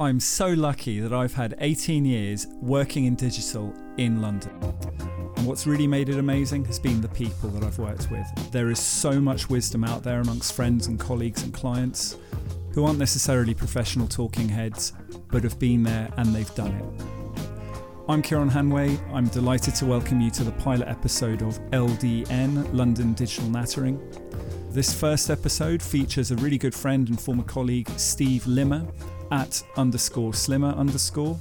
I'm so lucky that I've had 18 years working in digital in London. And what's really made it amazing has been the people that I've worked with. There is so much wisdom out there amongst friends and colleagues and clients who aren't necessarily professional talking heads, but have been there and they've done it. I'm Kieran Hanway. I'm delighted to welcome you to the pilot episode of LDN, London Digital Nattering. This first episode features a really good friend and former colleague, Steve Limmer, at underscore slimmer underscore.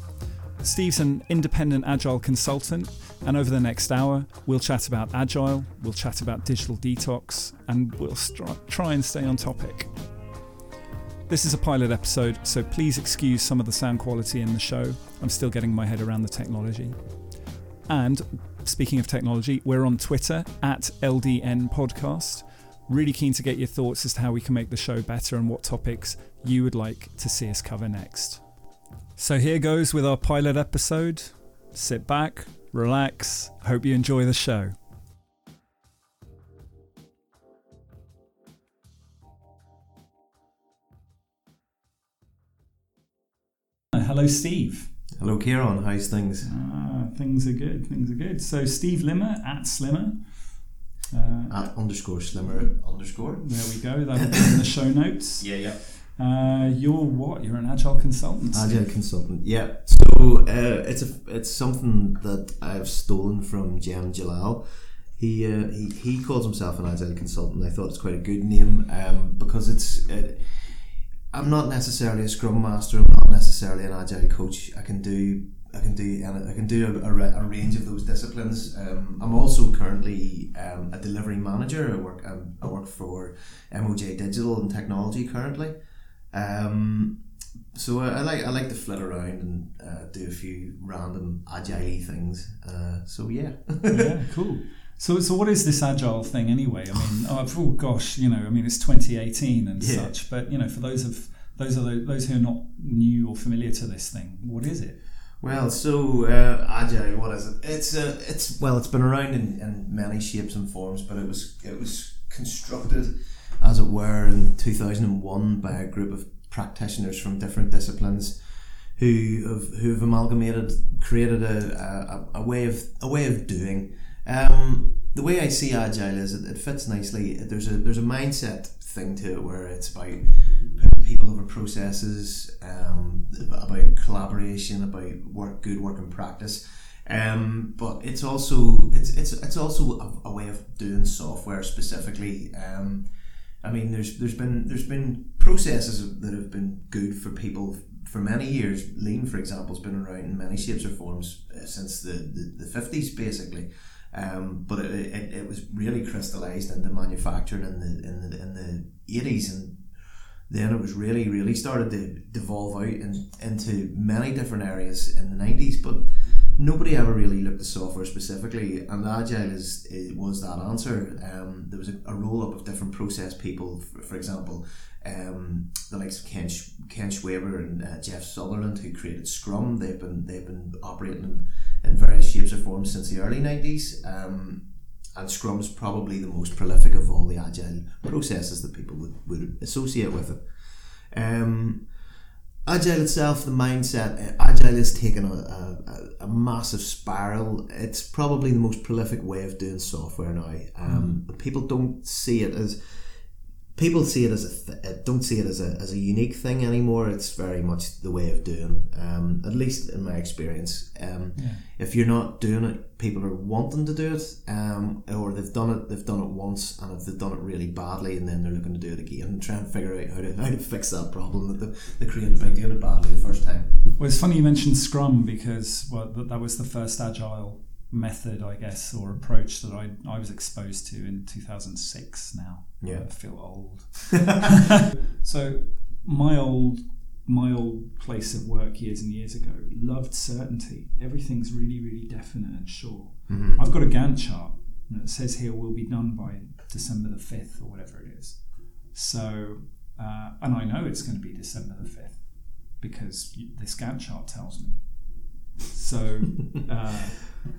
Steve's an independent agile consultant, and over the next hour, we'll chat about agile, we'll chat about digital detox, and we'll stri- try and stay on topic. This is a pilot episode, so please excuse some of the sound quality in the show. I'm still getting my head around the technology. And speaking of technology, we're on Twitter at LDN Podcast. Really keen to get your thoughts as to how we can make the show better and what topics you would like to see us cover next. So here goes with our pilot episode. Sit back, relax, hope you enjoy the show. Hello, Steve. Hello, Kieran. How's things? Ah, things are good. Things are good. So, Steve Limmer at Slimmer. Uh, At underscore slimmer underscore. there we go. That'll be in the show notes. Yeah, yeah. Uh, you're what? You're an agile consultant. Agile consultant. Yeah. So uh, it's a it's something that I've stolen from Jem Jalal. He, uh, he he calls himself an agile consultant. I thought it's quite a good name um, because it's. Uh, I'm not necessarily a scrum master. I'm not necessarily an agile coach. I can do I can do I can do a, a, a range of those disciplines. Um, I'm also currently um, a delivery manager. I work um, I work for MOJ Digital and Technology currently. Um, so I, I like I like to flit around and uh, do a few random agile things. Uh, so yeah. yeah, cool. So, so what is this agile thing anyway? I mean, oh, oh gosh, you know, I mean, it's 2018 and Yeah. such, but you know, for those of those are those, those who are not new or familiar to this thing, what is it? Well, so uh, agile, what is it? It's uh, it's well, it's been around in, in many shapes and forms, but it was it was constructed, as it were, in two thousand and one by a group of practitioners from different disciplines, who have who have amalgamated, created a, a, a way of a way of doing. Um, the way I see agile is it, it fits nicely. There's a there's a mindset thing to it where it's about putting people over processes, um, about collaboration, about work, good working practice. Um, but it's also it's it's it's also a, a way of doing software specifically. Um, I mean, there's there's been there's been processes that have been good for people for many years. Lean, for example, has been around in many shapes or forms uh, since the the fifties, basically. Um, but it, it, it was really crystallized into manufacturing in the in the in the eighties, and then it was really really started to devolve out in, into many different areas in the nineties. But nobody ever really looked at software specifically, and agile is was that answer. Um, there was a, a roll up of different process people, for, for example. Um, the likes of Ken, Ken Schwaber and uh, Jeff Sutherland, who created Scrum, they've been they've been operating in, in various shapes or forms since the early nineties. Um, and Scrum's probably the most prolific of all the agile processes that people would, would associate with it. Um, agile itself, the mindset, uh, agile is taken a, a, a massive spiral. It's probably the most prolific way of doing software now. Um, but People don't see it as people see it as a th- uh, don't see it as a, as a unique thing anymore. It's very much the way of doing. Um, at least in my experience, um, Yeah. if you're not doing it, people are wanting to do it, um, or they've done it. They've done it once, and if they've done it really badly, and then they're looking to do it again and try and figure out how to how to fix that problem that they, they created by doing it badly the first time. Well, it's funny you mentioned Scrum because well, that, that was the first agile method, I guess, or approach that I, I was exposed to in 2006 now. Yeah. I feel old. so my old my old place of work years and years ago loved certainty. Everything's really, really definite and sure. Mm-hmm. I've got a Gantt chart and it says here will be done by December the 5th or whatever it is. So, uh, and I know it's going to be December the 5th because this Gantt chart tells me. So, uh,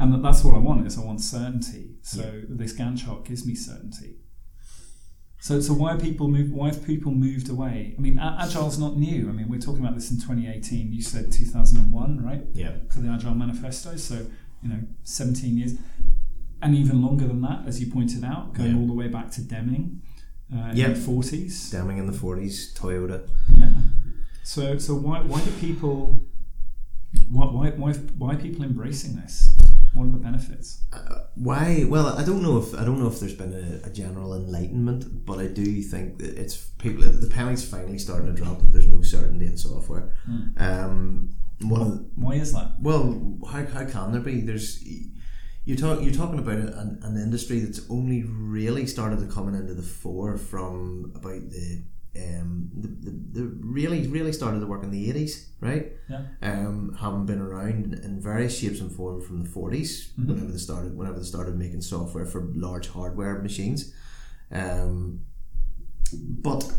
and that- that's what I want is I want certainty. So this Gantt chart gives me certainty. So, so why people move? Why have people moved away? I mean, agile's not new. I mean, we're talking about this in 2018. You said 2001, right? Yeah. For the Agile Manifesto, so you know, 17 years, and even longer than that, as you pointed out, going Yeah. all the way back to Deming uh, in Yeah. the 40s. Deming in the 40s, Toyota. Yeah. So, so why why do people why why why why are people embracing this? What are the benefits? Uh, why? Well, I don't know if I don't know if there's been a, a general enlightenment, but I do think that it's people. The penny's finally starting to drop that there's no certainty in software. Um, one Why is that? well, how, how can there be? There's you talk you're talking about an, an industry that's only really started to coming into the fore from about the um the, the, the really really started to work in the 80s right Yeah. um having been around in various shapes and forms from the 40s Mhm. whenever they started whenever they started making software for large hardware machines um but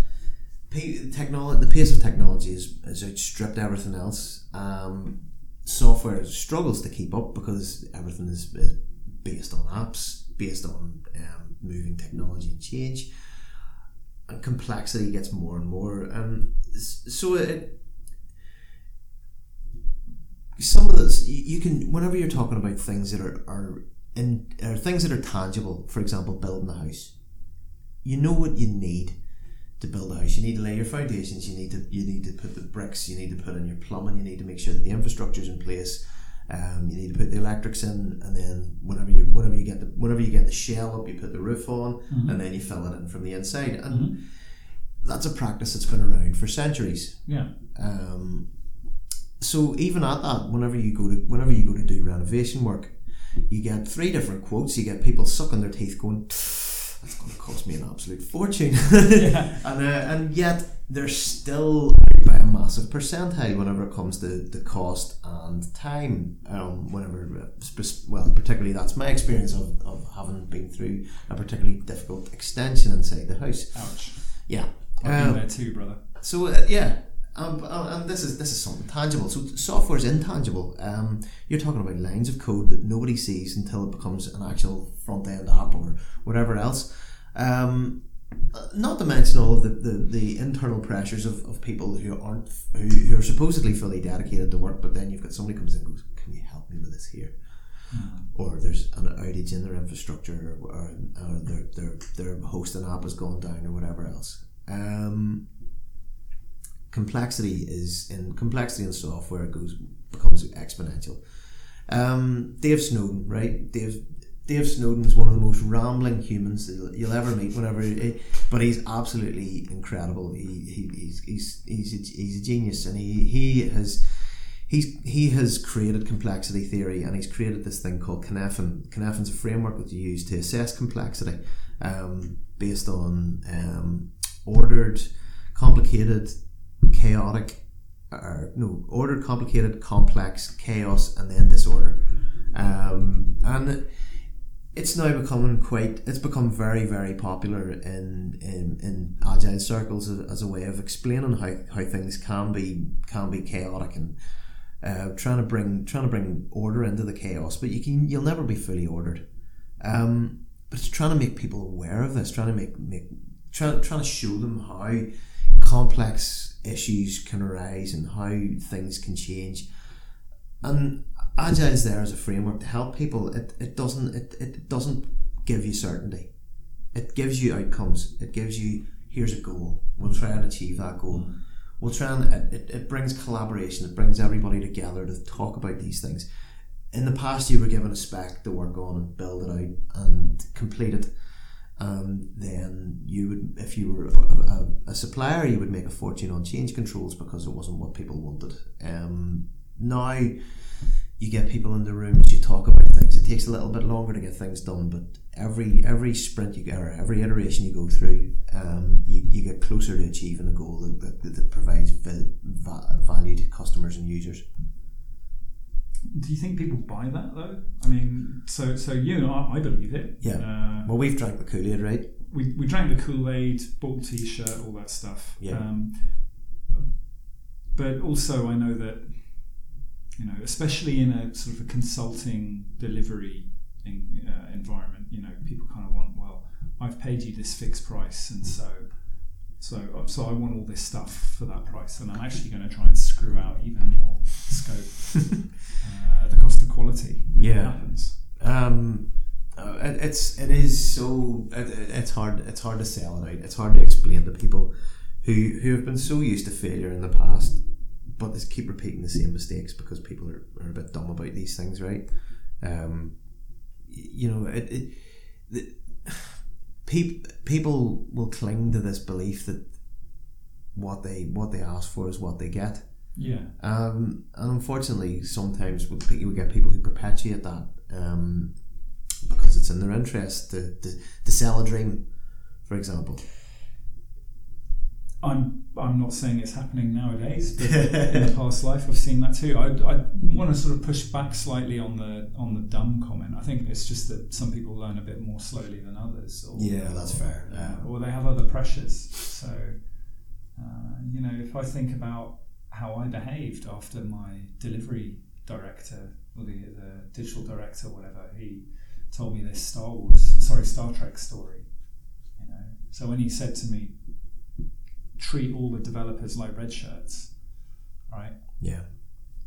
p- technology the pace of technology is, has outstripped everything else um software struggles to keep up because everything is, is based on apps based on um, moving technology and change and complexity gets more and more um, so it some of this you, can whenever you're talking about things that are are in are things that are tangible for example building a house you know what you need to build a house. You need to lay your foundations you need to you need to put the bricks you need to put in your plumbing you need to make sure that the infrastructure is in place um, you need to put the electrics in and then whenever you whenever you get the whenever you get the shell up you put the roof on Mhm. and then you fill it in from the inside and Mhm. that's a practice that's been around for centuries Yeah. um, so even at that, whenever you go to whenever you go to do renovation work, you get three different quotes. You get people sucking their teeth, going, "That's going to cost me an absolute fortune," Yeah. and uh, and yet they're still massive percentile whenever it comes to the cost and time. Um, whenever, well, particularly that's my experience of, of having been through a particularly difficult extension inside the house. Ouch. Yeah. I've Um, been there too, brother. so uh, yeah, um, uh, and this is this is something tangible. So software is intangible. Um, you're talking about lines of code that nobody sees until it becomes an actual front end app or whatever else. Um, uh, not to mention all of the, the, the internal pressures of, of people who aren't who, who are supposedly fully dedicated to work, but then you've got somebody comes in and goes, "Can you help me with this here?" Or there's an outage in their infrastructure, or, or their, their their hosting app has gone down, or whatever else. Um, complexity is in complexity in software goes becomes exponential. Um, Dave Snowden, right? Dave Dave Snowden is one of the most rambling humans you'll, ever meet. Whenever, he, but he's absolutely incredible. He, he he's he's he's a, he's a genius, and he he has. He's, he has created complexity theory and he's created this thing called Cynefin. Cynefin's a framework that you use to assess complexity um, based on um, ordered, complicated, chaotic, or no, ordered, complicated, complex, chaos, and then disorder. Um, and it's now becoming quite, it's become very, very popular in, in, in agile circles as, as a way of explaining how, how things can be, can be chaotic and uh, trying to bring trying to bring order into the chaos, but you can you'll never be fully ordered. Um, but it's trying to make people aware of this, trying to make make trying trying to show them how complex issues can arise and how things can change. And agile is there as a framework to help people. It, it doesn't it, it doesn't give you certainty. It gives you outcomes. It gives you here's a goal. We'll try and achieve that goal we'll try and it, it, brings collaboration it brings everybody together to talk about these things in the past you were given a spec to work on and build it out and complete it and then you would if you were a, a, a supplier you would make a fortune on change controls because it wasn't what people wanted um, now you get people in the rooms you talk about things it takes a little bit longer to get things done but every every sprint you get or every iteration you go through um, you, you get closer to achieving a goal that, that, that provides va- va- value to customers and users Do you think people buy that though? I mean, so so you know, I, I believe it. Yeah. Uh, well we've drank the Kool-Aid right we, we drank the Kool Aid, bought the T-shirt, all that stuff. Yeah. Um, but also, I know that you know, especially in a sort of a consulting delivery in, uh, environment, you know, people kind of want well. I've paid you this fixed price, and so so so I want all this stuff for that price, and I'm actually going to try and screw out even more scope uh, at the cost of quality. Yeah. happens. Um, uh, it, it's it is so it- it's hard it's hard to sell it out. It's hard to explain to people who who have been so used to failure in the past, but they keep repeating the same mistakes because people are, are a bit dumb about these things, right? Um, you know, it, it the, peop, people will cling to this belief that what they what they ask for is what they get. Yeah. Um, and unfortunately, sometimes we get people who perpetuate that um, because it's in their interest to, to, to sell a dream, for example. I'm I'm not saying it's happening nowadays, but in the past life I've seen that too. I, I want to sort of push back slightly on the on the dumb comment. I think it's just that some people learn a bit more slowly than others. Or, Yeah, that's fair. uh, Yeah. or they have other pressures. So, uh, you know, if I think about how I behaved after my delivery director or the, the digital director, whatever, he told me this Star Wars, sorry, Star Trek story. You know, so when he said to me, treat all the developers like red shirts, right? Yeah.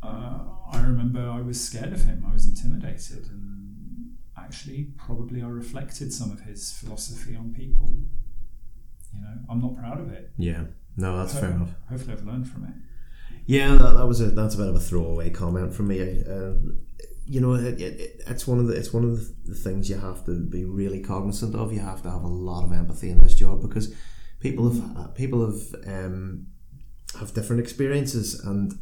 uh, I remember I was scared of him. I was intimidated, and actually, probably I reflected some of his philosophy on people. You know, I'm not proud of it. Yeah. No, that's fair enough. Hopefully, I've learned from it. Yeah, that, that was a that's a bit of a throwaway comment from me. Uh, you know, it, it, it- it's one of the it's one of the things you have to be really cognizant of. You have to have a lot of empathy in this job because people have uh, people have um, have different experiences and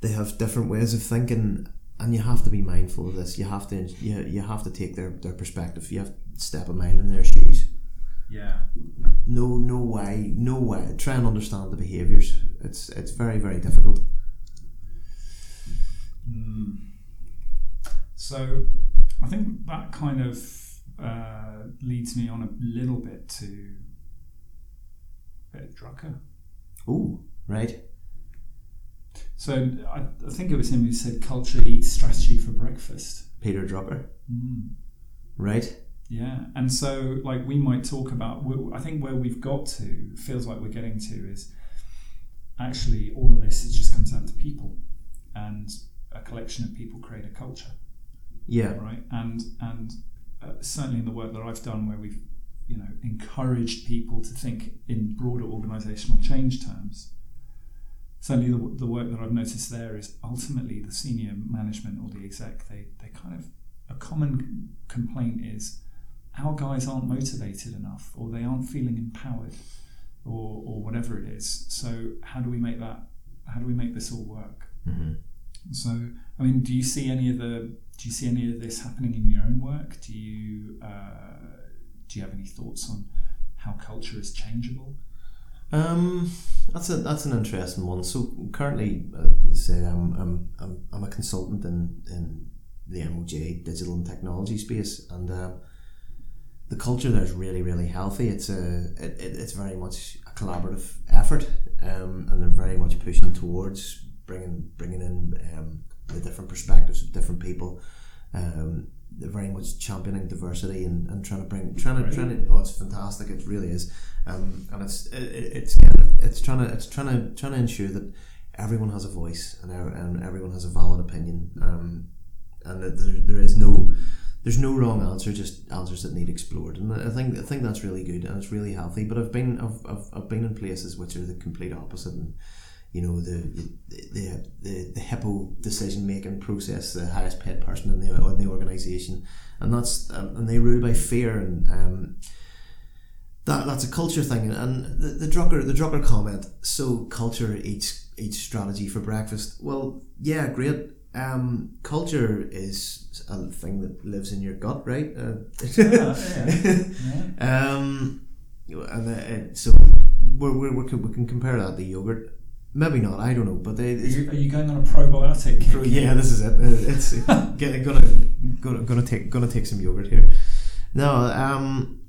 they have different ways of thinking, and you have to be mindful of this. You have to you, you have to take their, their perspective. You have to step a mile in their shoes. Yeah. No, no way, no way. Try and understand the behaviours. It's it's very very difficult. Mm. So, I think that kind of uh, leads me on a little bit to of Drucker. Ooh, right. So, I, I think it was him who said culture eats strategy for breakfast. Peter Drucker. Mm. Right. Yeah, and so like we might talk about. I think where we've got to feels like we're getting to is actually all of this. It just comes down to people, and a collection of people create a culture, Yeah. right? And and uh, certainly in the work that I've done, where we've you know encouraged people to think in broader organisational change terms. Certainly, the, the work that I've noticed there is ultimately the senior management or the exec. They they kind of a common complaint is our guys aren't motivated enough or they aren't feeling empowered or, or whatever it is so how do we make that how do we make this all work Mm-hmm. so i mean do you see any of the do you see any of this happening in your own work do you uh, do you have any thoughts on how culture is changeable Um, that's a that's an interesting one. So currently, uh, say I'm, I'm I'm I'm a consultant in in the MOJ digital and technology space, and uh, the culture there is really really healthy. It's a it, it, it's very much a collaborative effort, um, and they're very much pushing towards bringing bringing in um, the different perspectives of different people. Um, very much championing diversity and, and trying to bring trying to Right. trying to oh it's fantastic it really is. Um, and it's it, it- it's it's trying to it's trying to trying to ensure that everyone has a voice and, er- and everyone has a valid opinion. Um, and that there, there is no there's no wrong answer just answers that need explored. And I think I think that's really good and it's really healthy. But I've been I've, I've, I've been in places which are the complete opposite and you know the the the, the hippo decision making process the highest paid person in the in the organization. And that's um, and they rule by fear and um, that that's a culture thing. And the, the Drucker the Drucker comment so culture eats eats strategy for breakfast. Well yeah great. Um, culture is a thing that lives in your gut right? Uh, yeah, yeah. um, and uh, so we're, we're, we can compare that to yogurt maybe not I don't know but they Are, you, are you going on a probiotic kick? yeah, this is it. Uh, It's gonna gonna gonna take gonna take some yogurt here. No, um,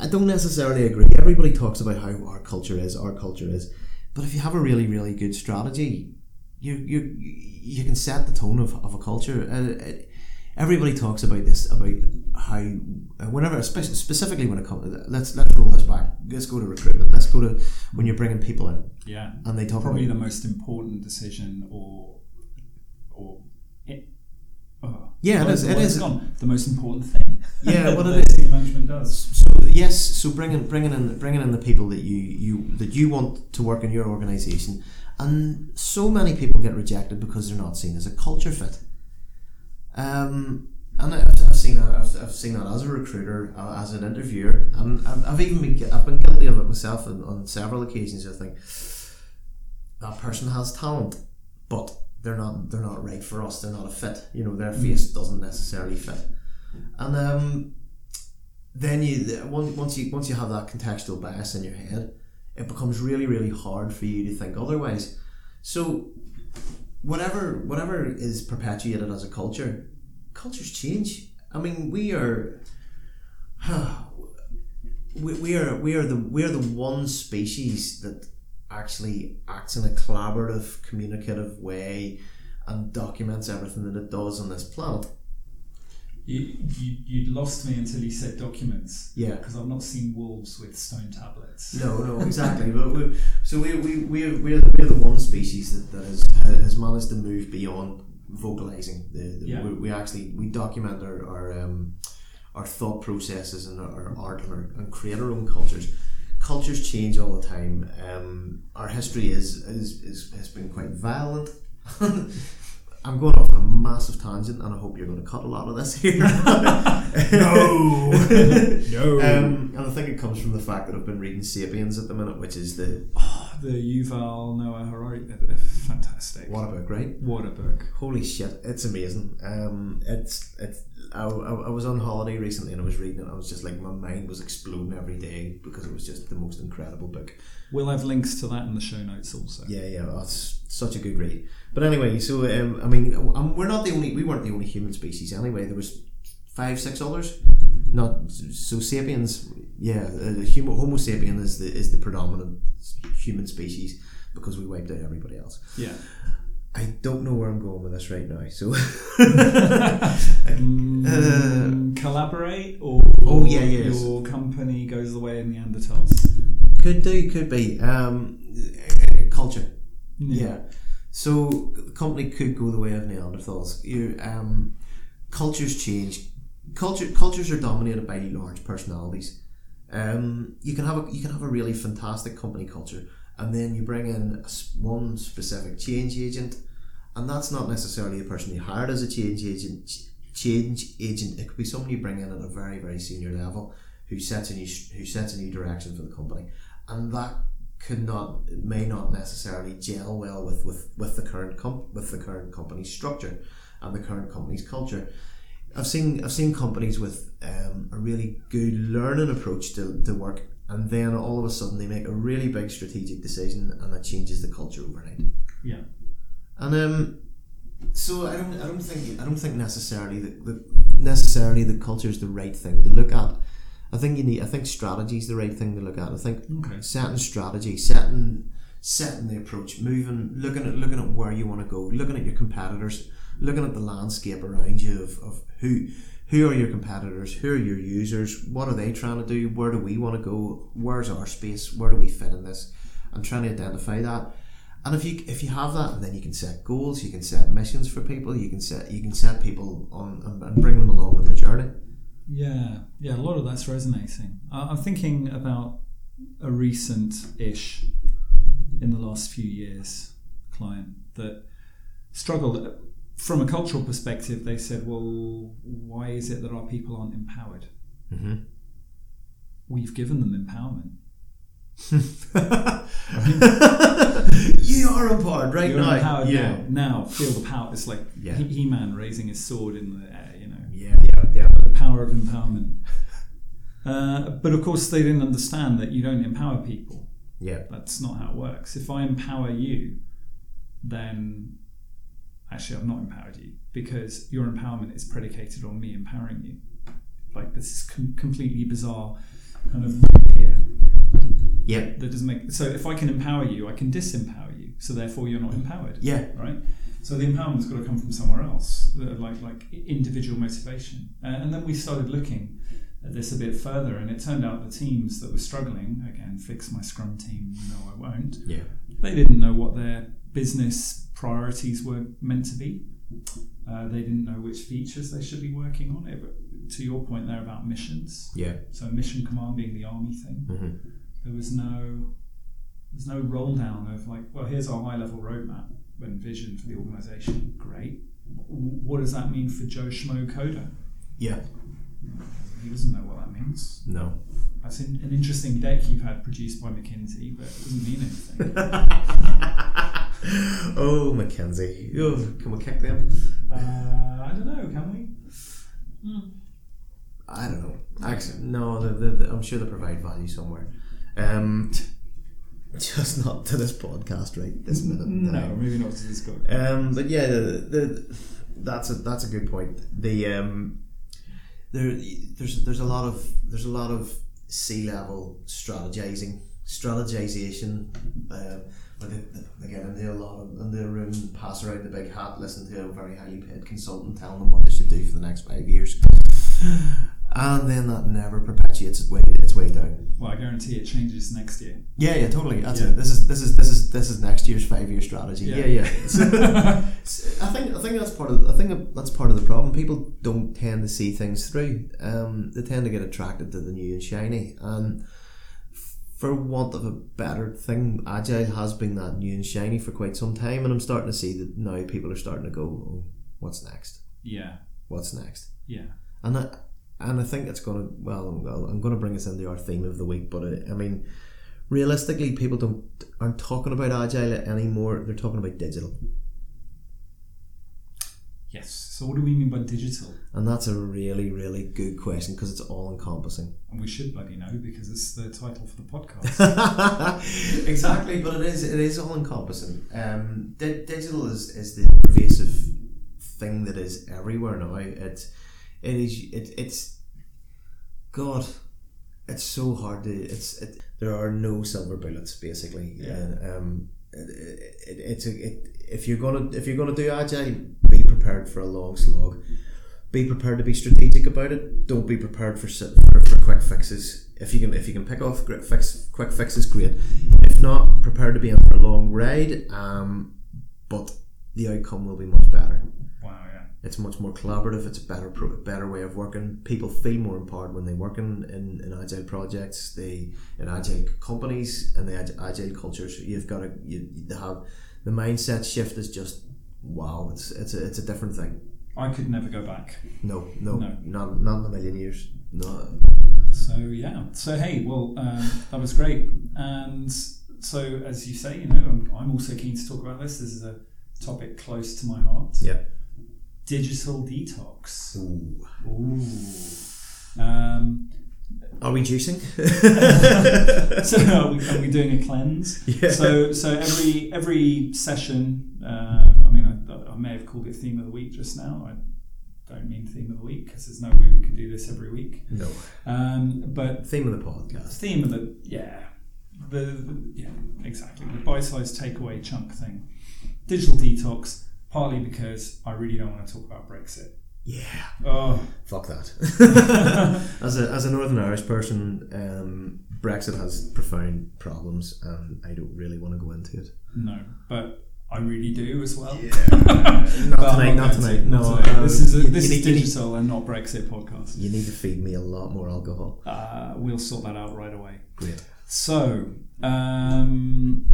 I don't necessarily agree. Everybody talks about how our culture is, our culture is, but if you have a really really good strategy, you you you can set the tone of, of a culture. Uh, everybody talks about this about how uh, whenever, especially specifically when it comes, let's let's roll this back. Let's go to recruitment. Let's go to when you're bringing people in. Yeah, and they talk probably about, the most important decision or or it, oh, yeah, it is. It is gone. the most important thing. Yeah, what it is. Management does. So yes, so bringing bringing in bringing in the people that you you that you want to work in your organisation, and so many people get rejected because they're not seen as a culture fit. Um, and I've, I've seen that. I've, I've seen that as a recruiter, uh, as an interviewer, and I've, I've even been I've been guilty of it myself on, on several occasions. I think that person has talent, but they're not they're not right for us. They're not a fit. You know, their face doesn't necessarily fit, and um, then you once you once you have that contextual bias in your head, it becomes really really hard for you to think otherwise. So whatever whatever is perpetuated as a culture, cultures change. I mean, we are. we, we are we are the we are the one species that actually acts in a collaborative, communicative way and documents everything that it does on this planet. You, you, you lost me until you said documents. Yeah. Because I've not seen wolves with stone tablets. No, no, exactly. but we, so we, we, we're, we're, we're the one species that, that has, has managed to move beyond vocalizing. The, the, yeah. we, we actually we document our, our, um, our thought processes and our, our art and, our, and create our own cultures. Cultures change all the time. Um, our history is, is, is has been quite violent. I'm going off on a massive tangent, and I hope you're going to cut a lot of this here. no, no. Um, and I think it comes from the fact that I've been reading *Sapiens* at the minute, which is the oh, the Yuval Noah Harari, fantastic. What a book, right? What a book! Holy shit, it's amazing. Um, it's it's. I, I, I was on holiday recently and I was reading it. I was just like my mind was exploding every day because it was just the most incredible book. We'll have links to that in the show notes also. Yeah, yeah, oh, it's such a good read. But anyway, so um, I mean, um, we're not the only. We weren't the only human species anyway. There was five, six others. Not so sapiens. Yeah, uh, human, Homo sapien is the is the predominant human species because we wiped out everybody else. Yeah. I don't know where I'm going with this right now. So, um, uh, collaborate or oh yeah, yeah, your company goes the way of Neanderthals. Could do, could be. Um, culture, yeah. yeah. So the company could go the way of Neanderthals. You, um, cultures change. Culture cultures are dominated by large personalities. Um, you can have a you can have a really fantastic company culture, and then you bring in one specific change agent, and that's not necessarily a person you hired as a change agent. Change agent. It could be someone you bring in at a very very senior level who sets a new who sets a new direction for the company, and that could not may not necessarily gel well with, with, with the current comp, with the current company's structure and the current company's culture. I've seen I've seen companies with um, a really good learning approach to, to work and then all of a sudden they make a really big strategic decision and that changes the culture overnight. Yeah. And um so I don't I don't think I don't think necessarily that the necessarily the culture is the right thing to look at. I think you need. I think strategy is the right thing to look at. I think okay. setting strategy, setting setting the approach, moving, looking at looking at where you want to go, looking at your competitors, looking at the landscape around you of, of who who are your competitors, who are your users, what are they trying to do, where do we want to go, where's our space, where do we fit in this, and trying to identify that. And if you if you have that, then you can set goals, you can set missions for people, you can set you can set people on and, bring them along on the journey. Yeah, yeah, a lot of that's resonating. I'm thinking about a recent ish in the last few years client that struggled from a cultural perspective. They said, Well, why is it that our people aren't empowered? Mm-hmm. We've given them empowerment. you are empowered right You're now. Empowered yeah. now. Now feel the power. It's like yeah. He Man raising his sword in the air. You know. Yeah, yeah, yeah. The power of empowerment. Uh, but of course, they didn't understand that you don't empower people. Yeah. That's not how it works. If I empower you, then actually I've not empowered you because your empowerment is predicated on me empowering you. Like this is com- completely bizarre kind of here. Yeah. That doesn't make so if I can empower you, I can disempower you. So therefore you're not empowered. Yeah. Right? So the empowerment's got to come from somewhere else, like like individual motivation. Uh, and then we started looking at this a bit further, and it turned out the teams that were struggling again, fix my Scrum team. No, I won't. Yeah. They didn't know what their business priorities were meant to be. Uh, they didn't know which features they should be working on. It, but to your point there about missions, Yeah. so mission command being the army thing, hmm there was no there's no roll down of like, well, here's our high level roadmap and vision for the organisation. Great. What does that mean for Joe Schmo Coder? Yeah. He doesn't know what that means. No. That's an, an interesting deck you've had produced by McKinsey, but it doesn't mean anything. oh, McKinsey. Oh, can we kick them? uh, I don't know. Can we? Hmm. I don't know. Actually, no. The, the, the, I'm sure they provide value somewhere. Um, just not to this podcast right this minute. No, time. maybe not to this guy. Um, but yeah, the, the, that's a that's a good point. The um, there there's there's a lot of there's a lot of C-level strategizing strategization. Um, but they, they get into a lot of in their room, pass around the big hat, listen to a very highly paid consultant telling them what they should do for the next five years, and then that never perpetuates its way its way down. Well, I guarantee it changes next year. Yeah, yeah, totally. That's Yeah. it. This is this is this is this is next year's five year strategy. Yeah. Yeah, yeah. I think I think that's part of I think that's part of the problem. People don't tend to see things through. Um, they tend to get attracted to the new and shiny, and for want of a better thing, agile has been that new and shiny for quite some time. And I'm starting to see that now people are starting to go, oh, "What's next? Yeah, What's next?" yeah. And I, and I think it's going to well, well, I'm going to bring us into our theme of the week. But I, I mean, realistically, people don't aren't talking about agile anymore. They're talking about digital, Yes. So, what do we mean by digital? and that's a really, really good question because it's all encompassing. And we should bloody know because it's the title for the podcast. exactly, but it is it is all encompassing. Um, di- digital is, is the pervasive thing that is everywhere now. It it is it, it's God. It's so hard to. It's it, there are no silver bullets basically. Yeah. And, um, it, it, it's a, it, if you're gonna if you're gonna do agile, be prepared for a long slog. Be prepared to be strategic about it. Don't be prepared for for, for quick fixes. If you can if you can pick off great fix quick fixes, great. If not, prepare to be for a long ride. Um, but the outcome will be much better. wow, yeah. It's much more collaborative. It's a better pro- better way of working. People feel more empowered when they work in, in, in agile projects. They in agile companies and the agile cultures. You've got to you, you have the mindset shift is just wow. It's it's a, it's a different thing. I could never go back. No, no, No. not not in a million years. No. So yeah. So hey, well, um, that was great. And so as you say, you know, I'm, I'm also keen to talk about this. This is a topic close to my heart. Yeah. Digital detox. Ooh. Ooh. Um, Are we juicing? so are we, are we doing a cleanse? Yeah. So so every every session, uh, I mean, I, I may have called it theme of the week just now. I don't mean theme of the week because there's no way we could do this every week. no. Um, but Theme of the podcast. theme of the yeah, the, the yeah exactly the bite-sized takeaway chunk thing. Digital detox, partly because I really don't want to talk about Brexit. Yeah. Oh, Fuck that. as a as a Northern Irish person, um, Brexit has profound problems, and I don't really want to go into it. no, but I really do as well. Yeah. not But I'm tonight. Not tonight. No, today. um, this is a, you- this you is need- you need- digital and not Brexit podcast. You need to feed me a lot more alcohol. Uh, we'll sort that out right away. Great. So, um,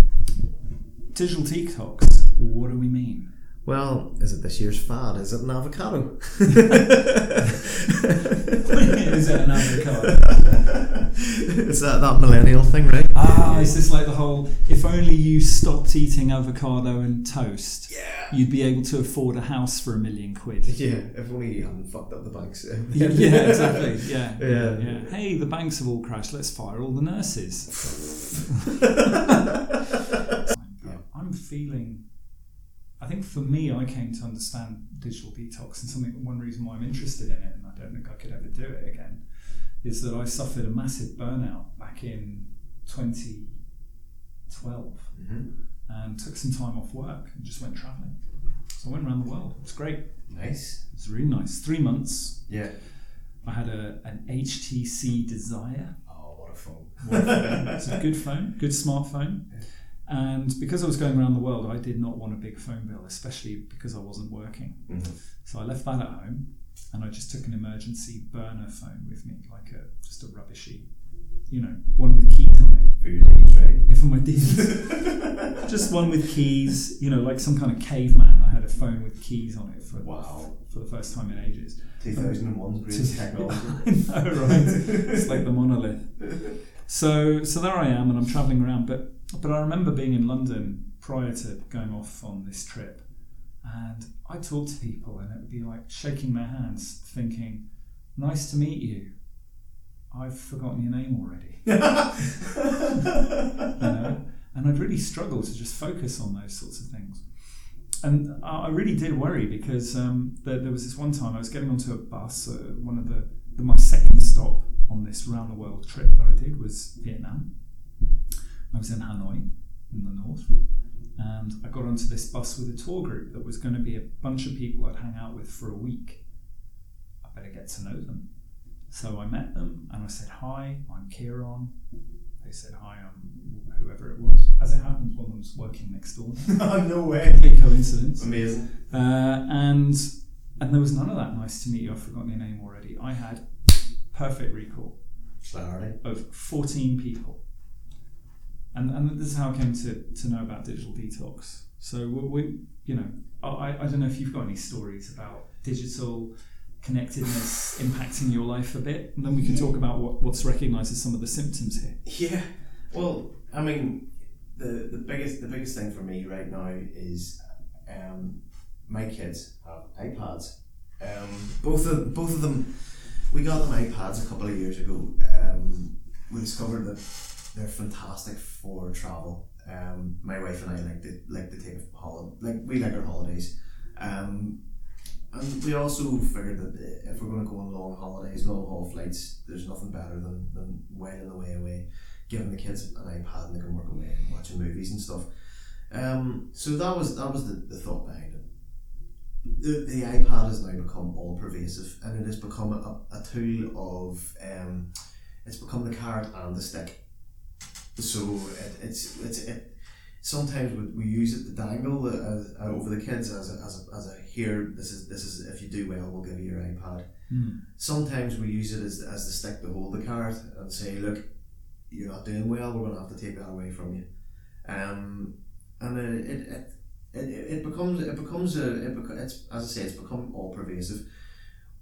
digital detox. What do we mean? Well, is it this year's fad? Is it an avocado? is it an avocado? it's that, that millennial thing, right? Ah, is this like the whole? If only you stopped eating avocado and toast, Yeah. you'd be able to afford a house for a million quid. Yeah, if only you hadn't fucked up the banks. yeah, exactly. Yeah. Yeah. yeah. Hey, the banks have all crashed. Let's fire all the nurses. I'm feeling. I think for me, I came to understand digital detox, and something. One reason why I'm interested in it, and I don't think I could ever do it again, is that I suffered a massive burnout back in 2012, Mhm. and took some time off work and just went travelling. So I went around the world. It was great. Nice. It was really nice. Three months. Yeah. I had a an HTC Desire. Oh, what a phone. It's a good phone, good smartphone. And because I was going around the world, I did not want a big phone bill, especially because I wasn't working. Mhm. So I left that at home, and I just took an emergency burner phone with me, like a just a rubbishy, you know, one with keys on it. For your days, right? Yeah, for my just one with keys, you know, like some kind of caveman. I had a phone with keys on it for Wow. for the first time in ages. 2001's greatest technology. I know, right? It's like the monolith. So, so there I am, and I'm traveling around. But, but I remember being in London prior to going off on this trip, and I talk to people, and it would be like shaking their hands, thinking, "Nice to meet you." I've forgotten your name already. you know? And I'd really struggle to just focus on those sorts of things. And I I really did worry because um, there, there was this one time I was getting onto a bus, uh, one of the, the my second stop on this round the world trip that I did was Vietnam. I was in Hanoi in the north, and I got onto this bus with a tour group that was going to be a bunch of people I'd hang out with for a week. I better get to know them. So I met them and I said, Hi, I'm Kieran. They said, Hi, I'm whoever it was. As it happens, one of them's working next door. Oh no way. Complete coincidence. Amazing. Uh, and and there was none of that. Nice to meet you. I've forgotten your name already. I had perfect recall Clarity. of 14 people. And, and this is how I came to, to know about digital detox. So we, we you know, I, I don't know if you've got any stories about digital connectedness impacting your life a bit, and then we can talk about what, what's recognised as some of the symptoms here. Yeah. Well, I mean, the the biggest the biggest thing for me right now is um, my kids have iPads. Um, both of both of them, we got them iPads a couple of years ago. Um, we discovered that they're fantastic for travel. Um, my wife and I like to like to take a holiday. Like we like our holidays. Um, and we also figured that if we're going to go on long holidays, long haul flights, there's nothing better than, than whiling away away, giving the kids an iPad and they can work away and watching movies and stuff. Um, so that was that was the, the thought behind it. The, the iPad has now become all pervasive and it has become a, a tool of um, it's become the carrot and the stick. So it, it's it's it, sometimes we, we use it to dangle as, uh, over the kids as a, as a, as a here this is this is if you do well we'll give you your iPad. Sometimes we use it as, as the stick to hold the carrot and say look you're not doing well we're going to have to take that away from you. Um, and it, it, it it, it becomes it becomes a it beco- it's as I say it's become all pervasive.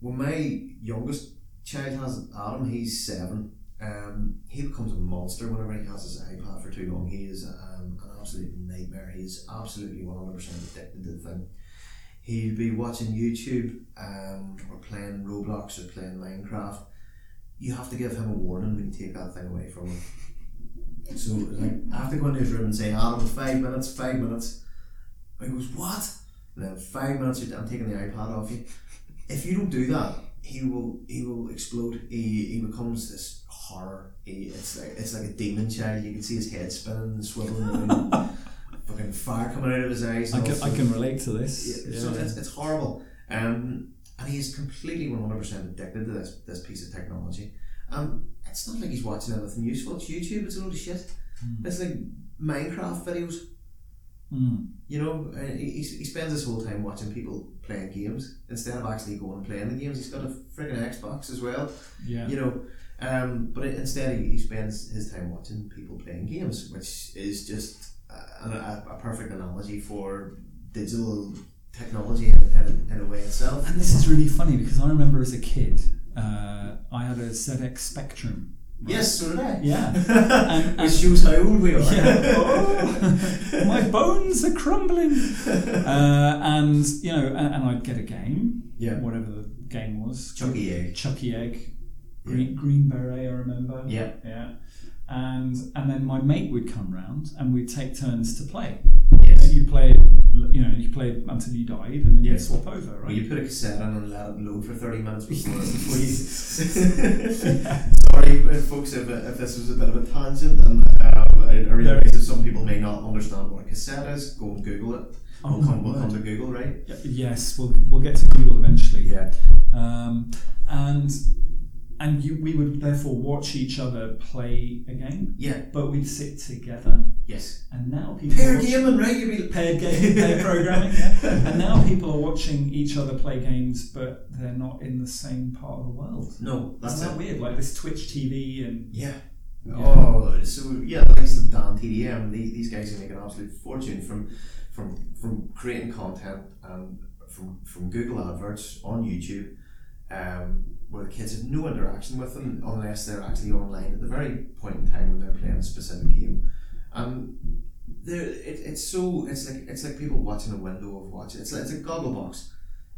When my youngest child has Adam, he's seven. Um, he becomes a monster whenever he has his iPad for too long. He is um, an absolute nightmare. He is absolutely one hundred percent addicted to the thing. He'll be watching YouTube um, or playing Roblox or playing Minecraft. You have to give him a warning when you take that thing away from him. So like I have to go into his room and say, Adam, five minutes, five minutes. And he goes, What? And then five minutes I'm taking the iPad off you. If you don't do that, he will he will explode. He, he becomes this horror. He, it's like it's like a demon child. You can see his head spinning and swiveling around. fucking fire coming out of his eyes. I can, I can relate to this. Yeah, so it's, it's horrible. Um, and he is completely 100% addicted to this, this piece of technology. Um, it's not like he's watching anything useful. It's YouTube, it's a load of shit. It's like Minecraft videos. Mm. You know, uh, he, he he spends his whole time watching people playing games instead of actually going and playing the games. He's got a friggin' Xbox as well, Yeah. you know. Um, but instead, he, he spends his time watching people playing games, which is just a, a, a perfect analogy for digital technology in, in, in a way itself. And this is really funny because I remember as a kid, uh, I had a ZX Spectrum. right? Yes, so did I. Yeah. And- Which shows how old we are. Yeah. Oh, my bones are crumbling. Uh, and you know, and, and I'd get a game, Yeah. whatever the game was, Chuckie Egg. Chuckie Egg, Green, Green Beret. I remember. Yeah. yeah. And and then my mate would come round, and we'd take turns to play. Yes. And You play, you know, you play play until you died, and then Yeah. you'd swap over, right? Well, you put a cassette on and let it load for 30 minutes before, before you. Sorry, uh, folks, if, if this was a bit of a tangent, and um, I, I realise that some people may not understand what a cassette is. Go and Google it. Oh we'll, come, we'll come to. Google, right? Yes, we'll we'll get to Google eventually. Yeah. Um, and and you, we would therefore watch each other play a game, Yeah. but we'd sit together. Yes. And now people Pair right? You'd be paired game, paired programming. Yeah. And now people are watching each other play games, but they're not in the same part of the world. No, that's Isn't that it. weird? Like this Twitch TV and Yeah. Yeah. Oh, so yeah, like the Dan TDM, the, these guys are making an absolute fortune from from from creating content and from from Google adverts on YouTube, um, where the kids have no interaction with them unless they're actually online at the very point in time when they're playing a specific game, and there it, it's so it's like it's like people watching a window of watching. It's like, it's a goggle box.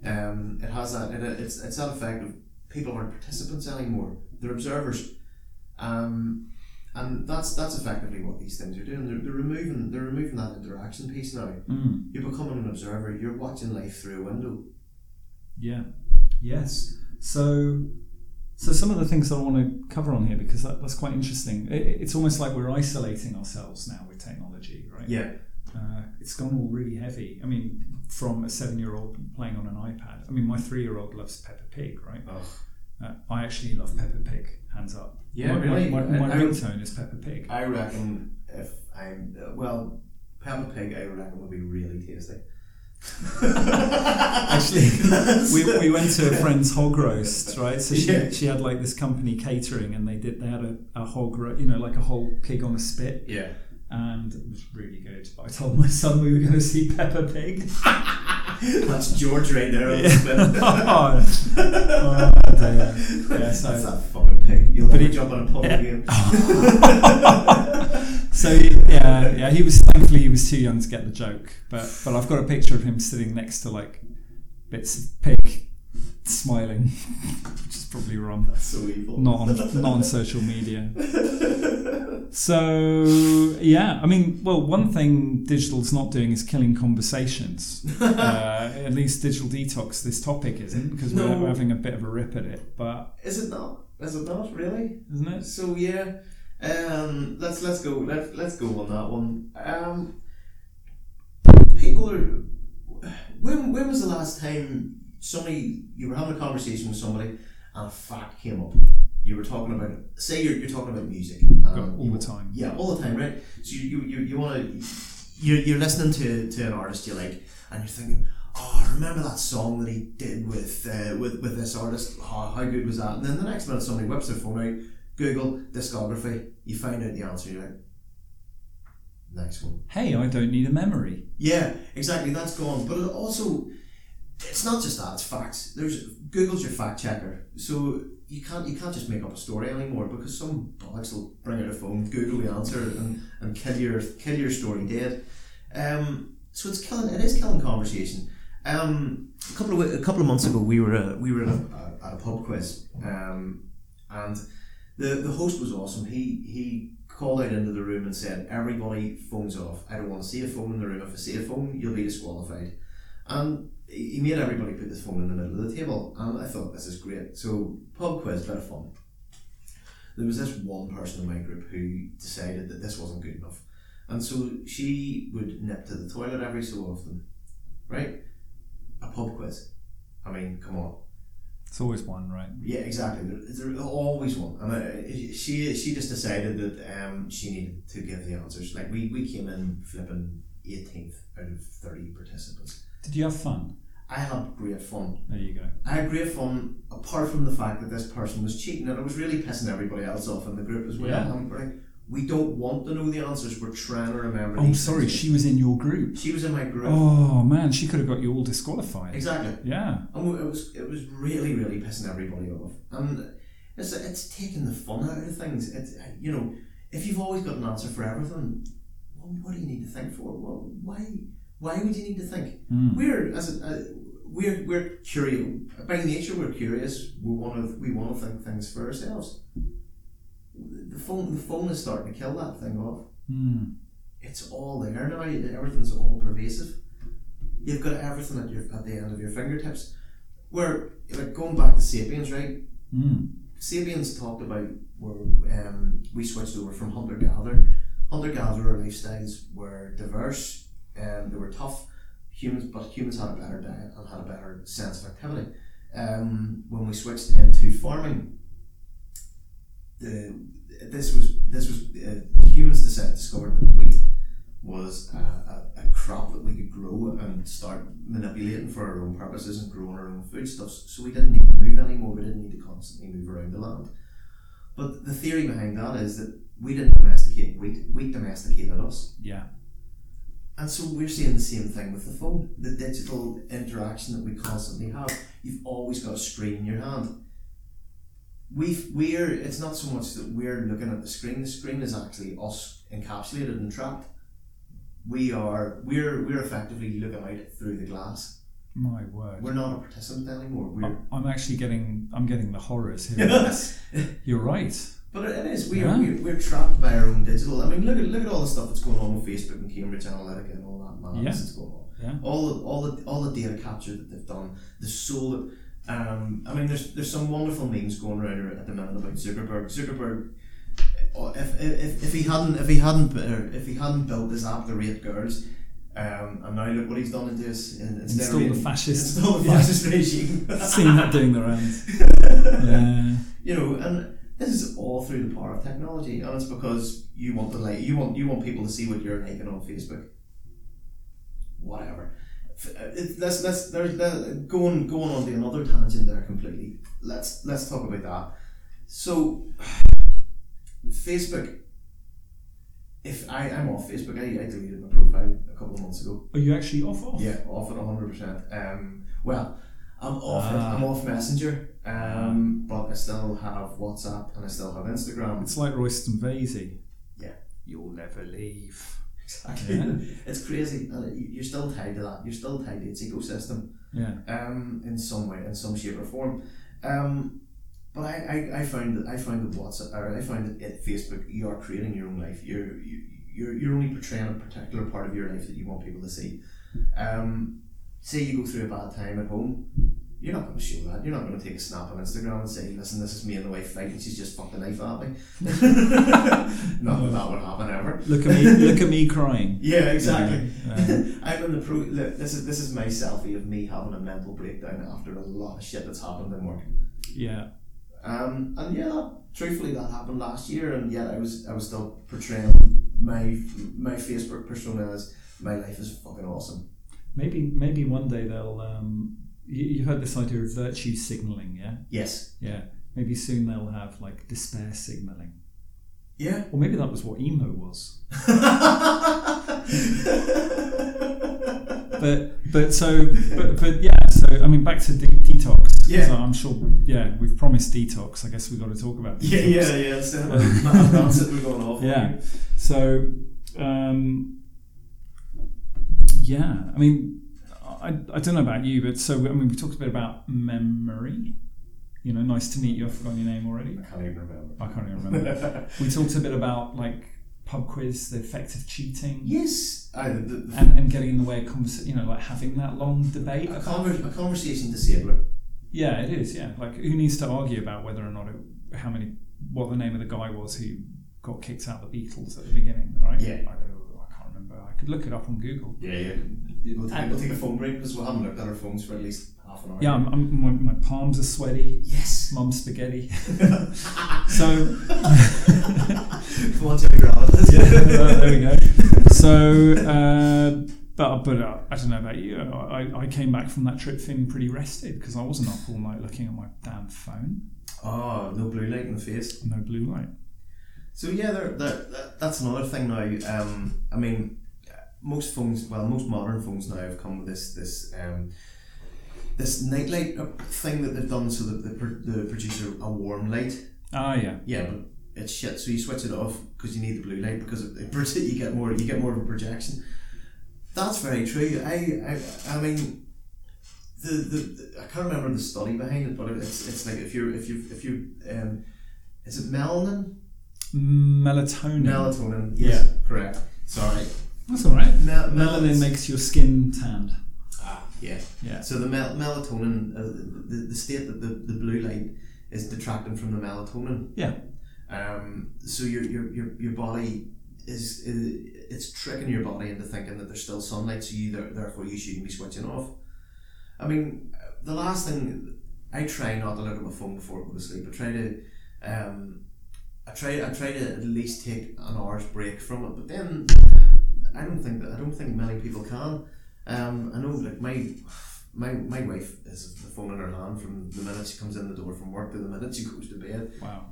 Um, it has that. It, it's it's that effect of people aren't participants anymore. They're observers. Um, and that's that's effectively what these things are doing. They're, they're removing they're removing that interaction piece now. Mm, You're becoming an observer. You're watching life through a window. yeah, yes. So so some of the things that I want to cover on here because that, that's quite interesting. It, it's almost like we're isolating ourselves now with technology, right? Yeah, Uh, it's gone all really heavy. I mean, from a seven-year-old playing on an iPad. I mean, my three-year-old loves Peppa Pig, right? Uh, I actually love Peppa Pig. Hands up. Yeah, my, really? My, my, my ringtone is Peppa Pig. I reckon if I'm uh, well, Peppa Pig, I reckon would be really tasty. Actually, we, we went to a friend's hog roast, right? So she, Yeah. she had like this company catering, and they did they had a, a hog, ro- you know, like a whole pig on a spit, yeah, and it was really good. I told my son we were going to see Peppa Pig. that's George right there. on the Yeah. spin. oh, oh, dear. Yeah, so That's that fucking pig. You'll never jump on a pub Yeah. again. So yeah, yeah, he was thankfully he was too young to get the joke, but but I've got a picture of him sitting next to like bits of pig smiling, which is probably wrong. That's so evil. Not on not on social media. So yeah, I mean, well, one thing digital's not doing is killing conversations. uh, at least digital detox. This topic isn't because we're, No. we're having a bit of a rip at it, but Is it not? Is it not really? isn't it? So yeah, um, let's let's go let let's go on that one. Um, people are. When when was the last time somebody you were having a conversation with somebody and a fact came up? You were talking about say you're, you're talking about music um, all the time. Yeah, all the time, right? So you you, you, want to you're, you're listening to, to an artist you like and you're thinking. Oh, remember that song that he did with uh, with with this artist? Oh, how good was that? And then the next minute, somebody whips their phone out, Google discography, you find out the answer. You're like, nice one. Hey, I don't need a memory. Yeah, exactly. That's gone. But it also, it's not just that. It's facts. There's Google's your fact checker, so you can't you can't just make up a story anymore because some bollocks will bring out a phone, Google the answer, and, and kill your kill your story dead. Um, so it's killing. It is killing conversation. Um, a couple of a couple of months ago, we were uh, we were at a, at a pub quiz, um, and the the host was awesome. He he called out into the room and said, "Everybody, phones off. I don't want to see a phone in the room. If I see a phone, you'll be disqualified." And he made everybody put his phone in the middle of the table, and I thought this is great. So pub quiz, bit of fun. There was this one person in my group who decided that this wasn't good enough, and so she would nip to the toilet every so often, right? A pub quiz. I mean, come on. It's always one, right? Yeah, exactly. There, there always one, I mean, she she just decided that um, she needed to give the answers. Like we, we came in flipping eighteenth out of thirty participants. Did you have fun? I had great fun. There you go. I had great fun, apart from the fact that this person was cheating, and it was really pissing everybody else off in the group as well. Yeah. We're like, we don't want to know the answers. We're trying to remember. Oh, sorry, things." she was in your group. she was in my group. Oh man, she could have got you all disqualified. Exactly. Yeah. And it was it was really really pissing everybody off, and it's it's taking the fun out of things. It's you know if you've always got an answer for everything, well, what do you need to think for? Well, why why would you need to think? Mm. We're as a, uh, we're we're curious by nature. We're curious. We want to we want to think things for ourselves. The phone the phone is starting to kill that thing off. Mm. It's all there now. Everything's all pervasive. You've got everything at your at the end of your fingertips. Where like going back to Sapiens, right? Mm. Sapiens talked about where um, we switched over from hunter gatherer. Hunter gatherer lifestyles were diverse and they were tough humans, but humans had a better diet and had a better sense of activity. Um, when we switched into farming, the this was this was uh, humans decided, discovered that wheat was a, a, a, crop that we could grow and start manipulating for our own purposes and growing our own foodstuffs. So we didn't need to move anymore. We didn't need to constantly move around the land. But the theory behind that is that we didn't domesticate wheat. Wheat domesticated us. Yeah. And so we're seeing the same thing with the phone. The digital interaction that we constantly have. You've always got a screen in your hand. We've, we're, it's not so much that we're looking at the screen, the screen is actually us encapsulated and trapped. We are, we're, we're effectively looking out through the glass. My word. We're not a participant anymore. We're, I'm actually getting, I'm getting the horrors here. You're right. But it is. We are, we're, we're trapped by our own digital. I mean, look at look at all the stuff that's going on with Facebook and Cambridge Analytica and all that madness Yeah. that's going on. Yeah. All the all the all the data capture that they've done, the soul. Um, I mean, there's there's some wonderful memes going around at the minute about Zuckerberg. Zuckerberg, uh, if, if, if he hadn't if he hadn't uh, if he hadn't built this app to rate girls, um, and now look what he's done into this Install the fascist. install the Yeah. regime. Seen that doing the rounds. Yeah. you know, and this is all through the power of technology, and it's because you want to like you want you want people to see what you're liking on Facebook. Whatever. Uh, it- Let's let's there's that going going on to another tangent there completely. Let's let's talk about that. So, Facebook. If I I'm off Facebook, I, I deleted my profile a couple of months ago. Are you actually off off? Yeah, off it hundred percent. Um, well, I'm off. Ah. I'm off Messenger. Um, but I still have WhatsApp and I still have Instagram. It's like Royston Vasey. Yeah. You'll never leave. Exactly. Yeah. It's crazy. You're still tied to that. You're still tied to its ecosystem. Yeah. Um, in some way, in some shape or form. Um, but I, I, I found that I found that WhatsApp or I found that at Facebook you are creating your own life. You're you, you're you're only portraying a particular part of your life that you want people to see. Um, say you go through a bad time at home, you're not going to show that. You're not going to take a snap on Instagram and say, "Listen, this is me and the wife fighting. She's just fucked the knife at me." not that that would happen ever. Look at me. look at me crying. Yeah, exactly. Yeah. I'm in the pro. Look, this is this is my selfie of me having a mental breakdown after a lot of shit that's happened in work. Yeah. Um, and yeah, that, truthfully, that happened last year, and yet I was I was still portraying my my Facebook persona as my life is fucking awesome. Maybe maybe one day they'll. Um, you've heard this idea of virtue signaling, yeah? Yes. Yeah. Maybe soon they'll have like despair signaling. Yeah. Or maybe that was what emo was. But but so but but yeah. So I mean, back to de- detox. Yeah. So I'm sure. Yeah, we've promised detox. I guess we've got to talk about. yeah, Detox. yeah, yeah. Instead of a mad rants that we're going off. Yeah. So, um, yeah, I mean, I, I don't know about you, but so, I mean, we talked a bit about memory. You know, nice to meet you. I've forgotten your name already. I can't even remember. I can't even remember. we talked a bit about like pub quiz, the effect of cheating. Yes. I, the, the, And, and getting in the way of conversation, you know, like having that long debate. a, conver- a conversation disabler. Yeah, it is. Yeah, like who needs to argue about whether or not it, how many, what the name of the guy was who got kicked out of the Beatles at the beginning, right? Yeah. I don't know. I can't remember. I could look it up on Google. Yeah, yeah. We'll take, we'll take a phone break because we'll haven't looked at our phones for at least half an hour. Yeah, I'm, I'm, my, my palms are sweaty. Yes. Mum spaghetti. so Come on, Jimmy grab it. uh, there we go. So, uh, but but uh, I don't know about you. I, I came back from that trip feeling pretty rested because I wasn't up all night looking at my damn phone. Oh, no blue light in the face. No blue light. So yeah, there, there, that, that's another thing now. Um, I mean, most phones, well, most modern phones now have come with this this um, this nightlight uh, thing that they've done so that they, pr- they produce a, a warm light. Ah, yeah. Yeah, but it's shit. So you switch it off because you need the blue light because it, it, you get more you get more of a projection. That's very true. I I, I mean. The, the, the I can't remember the study behind it, but it's it's like if you're if you if you um, is it melanin Melatonin. Melatonin. Yeah, correct. Sorry. That's all right. Mel- Melanin makes your skin tanned. Ah, Yeah. Yeah. So the mel- melatonin, uh, the, the state that the, the blue light is detracting from the melatonin. Yeah. Um, so your, your, your, your body is, is it's tricking your body into thinking that there's still sunlight, so you there, therefore you shouldn't be switching off. I mean, the last thing I try not to look at my phone before I go to sleep. I try to, um, I try I try to at least take an hour's break from it, but then I don't think that I don't think many people can. Um, I know like my my my wife has the phone in her hand from the minute she comes in the door from work to the minute she goes to bed. Wow.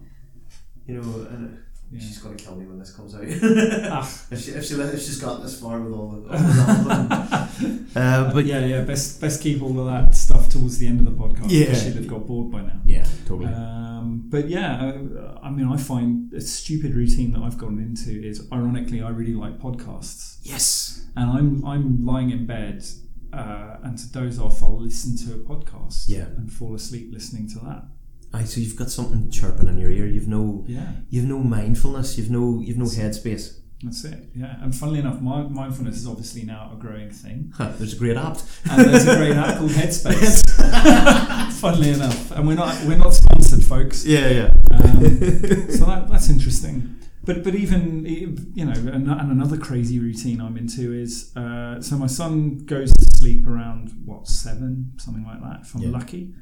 You know, and Yeah. she's gonna kill me when this comes out. Ah. if she, if, she, if she's got this far with all the, uh, But yeah, yeah. Best best keep all of that stuff towards the end of the podcast. Yeah. She'd have got bored by now. yeah, totally. Um, but yeah, uh, I mean, I find a stupid routine that I've gotten into is, ironically, I really like podcasts, yes. and I'm I'm lying in bed, uh, and to doze off, I'll listen to a podcast, Yeah. and fall asleep listening to that. Aye, so you've got something chirping in your ear. You've no Yeah, you've no mindfulness. You've no you've no headspace. that's it. Yeah, and funnily enough, mi- mindfulness is obviously now a growing thing, Huh, there's a great app. and there's a great app called Headspace. funnily enough, and we're not we're not sponsored, folks. Yeah, yeah. Um, so that, that's interesting. But but even you know, and, and another crazy routine I'm into is uh, so my son goes to sleep around what seven, something like that, if I'm Yeah. lucky,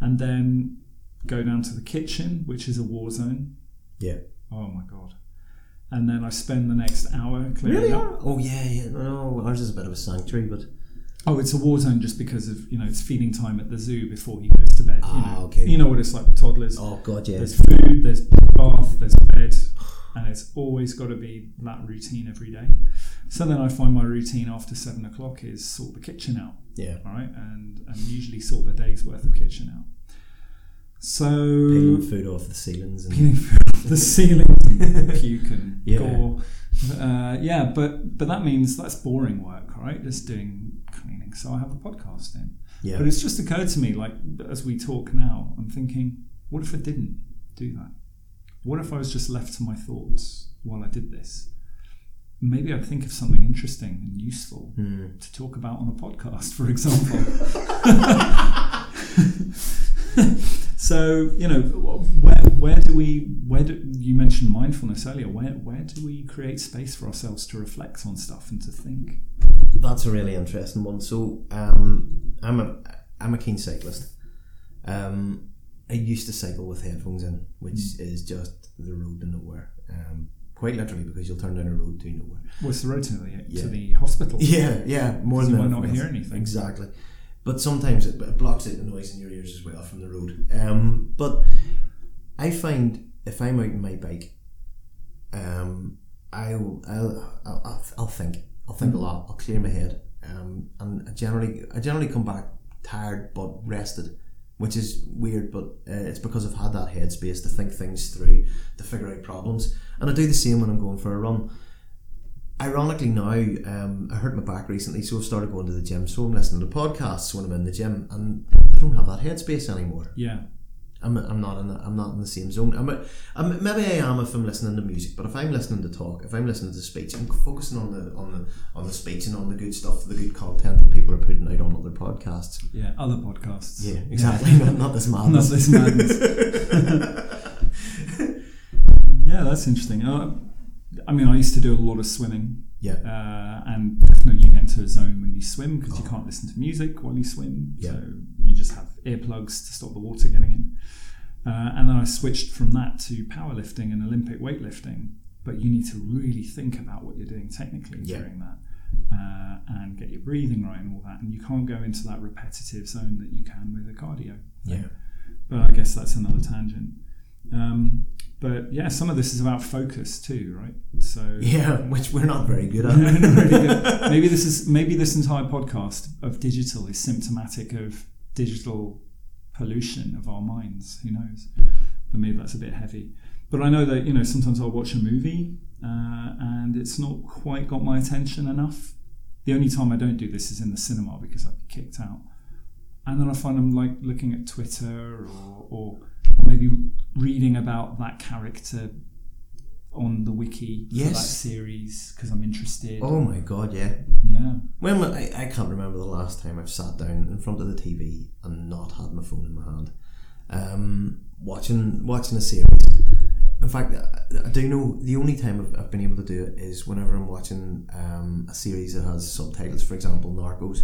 and then go down to the kitchen, which is a war zone. Yeah. Oh my god! And then I spend the next hour clearing Really? up. Oh yeah, yeah. No, ours is a bit of a sanctuary, but Oh, it's a war zone just because of you know it's feeding time at the zoo before he goes to bed. you Ah, know. okay. You know what it's like with toddlers. oh god, yeah. There's food, there's bath, there's bed, and it's always got to be that routine every day. So then I find my routine after seven o'clock is sort the kitchen out, Yeah. all right, and and usually sort the day's worth of kitchen out. So Peeling food off the ceilings and peeling food off the ceilings, and puke and Yeah. gore. Uh, yeah, but but that means that's boring work, right? Just doing cleaning. So I have a podcast in. yeah. But it's just occurred to me, like as we talk now, I'm thinking, what if I didn't do that? What if I was just left to my thoughts while I did this? Maybe I'd think of something interesting and useful Hmm. to talk about on a podcast, for example. so you know, where where do we where do you mentioned mindfulness earlier? Where where do we create space for ourselves to reflect on stuff and to think? That's a really interesting one. So, um, I'm a I'm a keen cyclist. Um, I used to cycle with headphones in, which is just the road to nowhere. Um, quite literally, because you'll turn down a road to nowhere. What's the road to the Yeah. to the hospital? Yeah, yeah, more than you might not hear anything. Exactly. But sometimes it, it blocks out the noise in your ears as well from the road. Um, but I find if I'm out on my bike, um, I'll, I'll, I'll, I'll, I'll think. I'll think a lot. I'll clear my head. Um, and I generally, I generally come back tired but rested, which is weird. But uh, it's because I've had that headspace to think things through, to figure out problems. And I do the same when I'm going for a run ironically now um, I hurt my back recently so I've started going to the gym so I'm listening to podcasts when I'm in the gym and I don't have that headspace anymore Yeah. I'm, I'm not in the, I'm not in the same zone I'm, a, I'm maybe I am if I'm listening to music but if I'm listening to talk if I'm listening to speech I'm focusing on the on the on the speech and on the good stuff the good content that people are putting out on other podcasts Yeah, other podcasts. yeah exactly not, not this Not madness this madness. yeah, that's interesting. Uh, I mean, I used to do a lot of swimming, yeah uh, and definitely you get into a zone when you swim because you can't listen to music while you swim. Yeah. So you just have earplugs to stop the water getting in. Uh, and then I switched from that to powerlifting and Olympic weightlifting. But you need to really think about what you're doing technically Yeah. during that. Uh, and get your breathing right and all that, and you can't go into that repetitive zone that you can with a cardio. yeah But I guess that's another tangent. Um, but yeah, some of this is about focus too, right? So yeah which we're not very good at Really good. maybe this is maybe this entire podcast of digital is symptomatic of digital pollution of our minds. Who knows? But maybe that's a bit heavy. But I know that you know sometimes I'll watch a movie uh, and it's not quite got my attention enough. The only time I don't do this is in the cinema because I'd be kicked out. And then I find I'm like looking at Twitter or, or, or maybe reading about that character on the wiki for that series because I'm interested. Oh my god, yeah. Yeah. When I, I can't remember the last time I've sat down in front of the TV and not had my phone in my hand, um, watching watching a series. In fact, I, do know the only time I've, I've been able to do it is whenever I'm watching um, a series that has subtitles. For example, Narcos.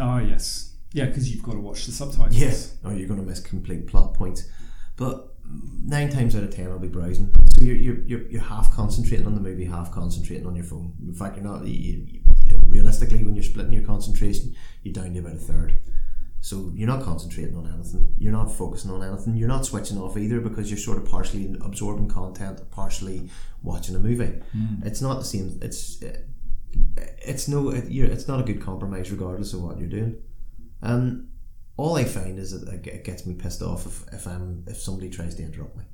Oh yes. Yeah, because you've got to watch the subtitles. Yes, or you're going to miss complete plot points. But nine times out of ten, I'll be browsing. So you're, you're, you're, you're half concentrating on the movie, half concentrating on your phone. In fact, you're not. You, you, you know, realistically, when you're splitting your concentration, you're down to about a third. So you're not concentrating on anything. You're not focusing on anything. You're not switching off either because you're sort of partially absorbing content, partially watching a movie. Hmm. It's not the same. It's it's no. It, you're, it's not a good compromise, regardless of what you're doing. And all I find is that it gets me pissed off if, if I'm if somebody tries to interrupt me.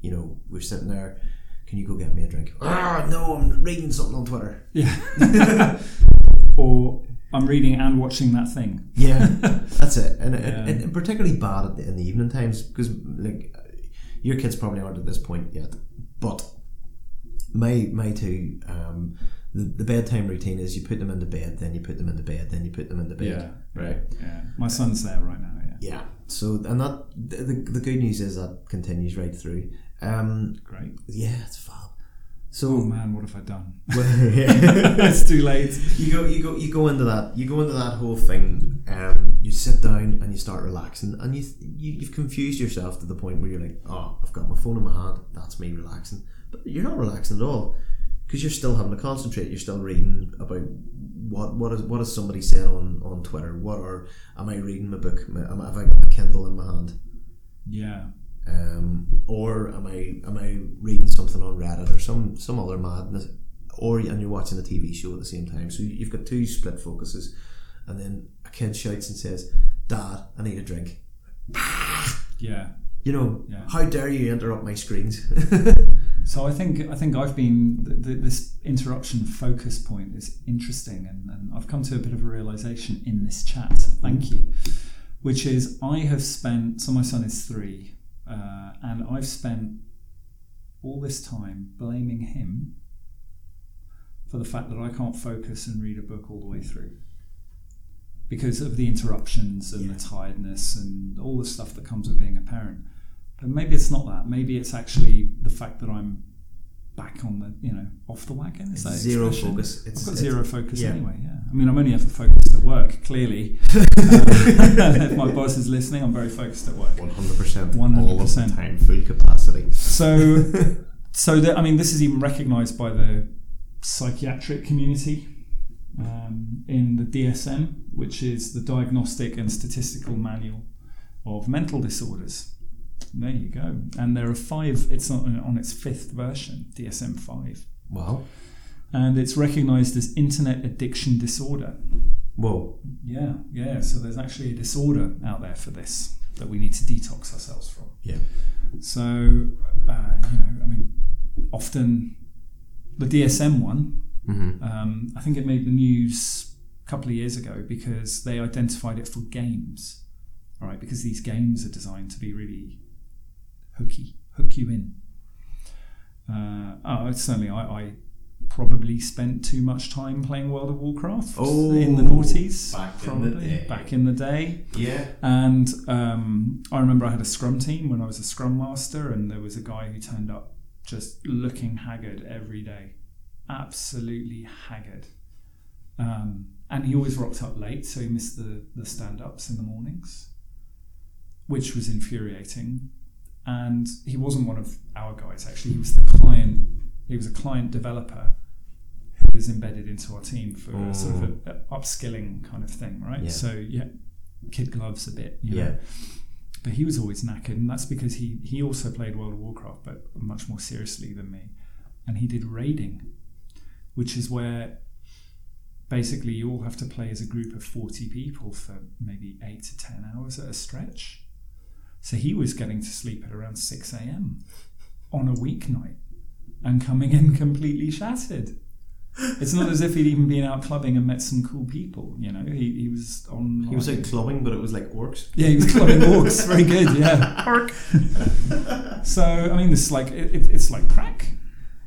You know, we're sitting there. Can you go get me a drink? Ah, no, I'm reading something on Twitter. Yeah. or I'm reading and watching that thing. Yeah, that's it. And, Yeah. it- and particularly bad at the, in the evening times because like your kids probably aren't at this point yet, but my my two um, the, the bedtime routine is you put them into bed, then you put them into bed, then you put them into bed. Yeah, right. Yeah. My son's there right now. Yeah. Yeah. So and that the, the, the good news is that continues right through. Um, Great. yeah, it's fab. Oh So man, what have I done? Well, yeah. it's too late. you go you go you go into that you go into that whole thing um, you sit down and you start relaxing and you, you you've confused yourself to the point where you're like oh I've got my phone in my hand that's me relaxing but you're not relaxing at all because you're still having to concentrate you're still reading about what what is what has somebody said on on Twitter what are am I reading my book Am I- have I got my Kindle in my hand Yeah. um, or am I am I reading something on Reddit or some some other madness, or and you're watching a TV show at the same time. So you've got two split focuses, and then a kid shouts and says, "Dad, I need a drink." Yeah. You know, Yeah. how dare you interrupt my screens? So I think I think I've been th- th- this interruption focus point is interesting, and, and I've come to a bit of a realization in this chat. So thank you. Which is I have spent. So my son is three, uh, and I've spent all this time blaming him for the fact that I can't focus and read a book all the way through because of the interruptions and the tiredness and all the stuff that comes with being a parent. But maybe it's not that. Maybe it's actually the fact that I'm back on the, you know, off the wagon. Is that Zero expression? focus. I've got it's- zero focus yeah. anyway. Yeah. I mean, I'm only ever focused at work. Clearly, Uh, if my boss is listening, I'm very focused at work. One hundred percent, 100%. time, full capacity. So, so that I mean, this is even recognised by the psychiatric community um, in the DSM, which is the Diagnostic and Statistical Manual of Mental Disorders. There you go. And there are five. It's on, on its fifth version, DSM five, Wow. and it's recognised as internet addiction disorder. Whoa. Yeah, yeah. So there's actually a disorder out there for this that we need to detox ourselves from. Yeah. So, uh, you know, I mean, often the DSM one, Mm-hmm. um, I think it made the news a couple of years ago because they identified it for games, all right? Because these games are designed to be really hooky, hook you in. Uh, oh, certainly I, I probably spent too much time playing World of Warcraft Oh, in the noughties. back in the probably day. back in the day. Yeah. And um, I remember I had a scrum team when I was a scrum master, and there was a guy who turned up just looking haggard every day, absolutely haggard. Um, and he always rocked up late, so he missed the, the stand ups in the mornings, which was infuriating. And he wasn't one of our guys, actually. He was the client, he was a client developer who was embedded into our team for a sort of a, mm. a upskilling kind of thing, right? Yeah. So, yeah, kid gloves a bit, you know. Yeah. But he was always knackered, and that's because he, he also played World of Warcraft, but much more seriously than me. And he did raiding, which is where basically you all have to play as a group of 40 people for maybe 8 to 10 hours at a stretch. So he was getting to sleep at around 6 a.m. on a weeknight and coming in completely shattered. It's not as if he'd even been out clubbing and met some cool people, you know. He, he was on. He was like clubbing, but it was like orcs. Yeah, he was clubbing orcs. Very good. Yeah. so I mean, this is like it, it, it's like crack.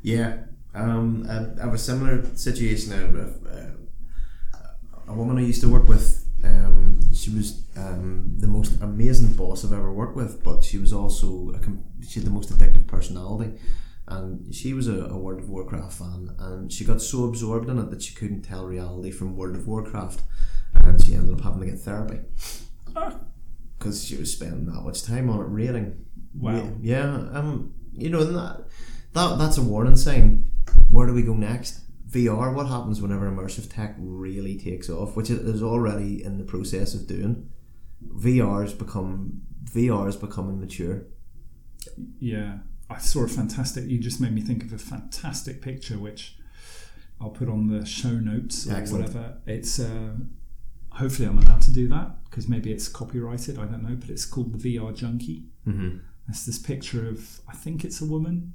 Yeah, um, I, I have a similar situation. Uh, uh, a woman I used to work with, um, she was um, the most amazing boss I've ever worked with, but she was also a, she had the most addictive personality. And she was a, a World of Warcraft fan, and she got so absorbed in it that she couldn't tell reality from World of Warcraft, and she ended up having to get therapy because she was spending that much time on it reading. Wow. Yeah, um, you know that that that's a warning sign. Where do we go next? VR. What happens whenever immersive tech really takes off, which it is already in the process of doing? VR's become VR's becoming mature. Yeah, I saw a fantastic. You just made me think of a fantastic picture, which I'll put on the show notes or Excellent. whatever. It's uh, hopefully I'm allowed to do that because maybe it's copyrighted. I don't know, but it's called the VR Junkie. Mm-hmm. It's this picture of I think it's a woman,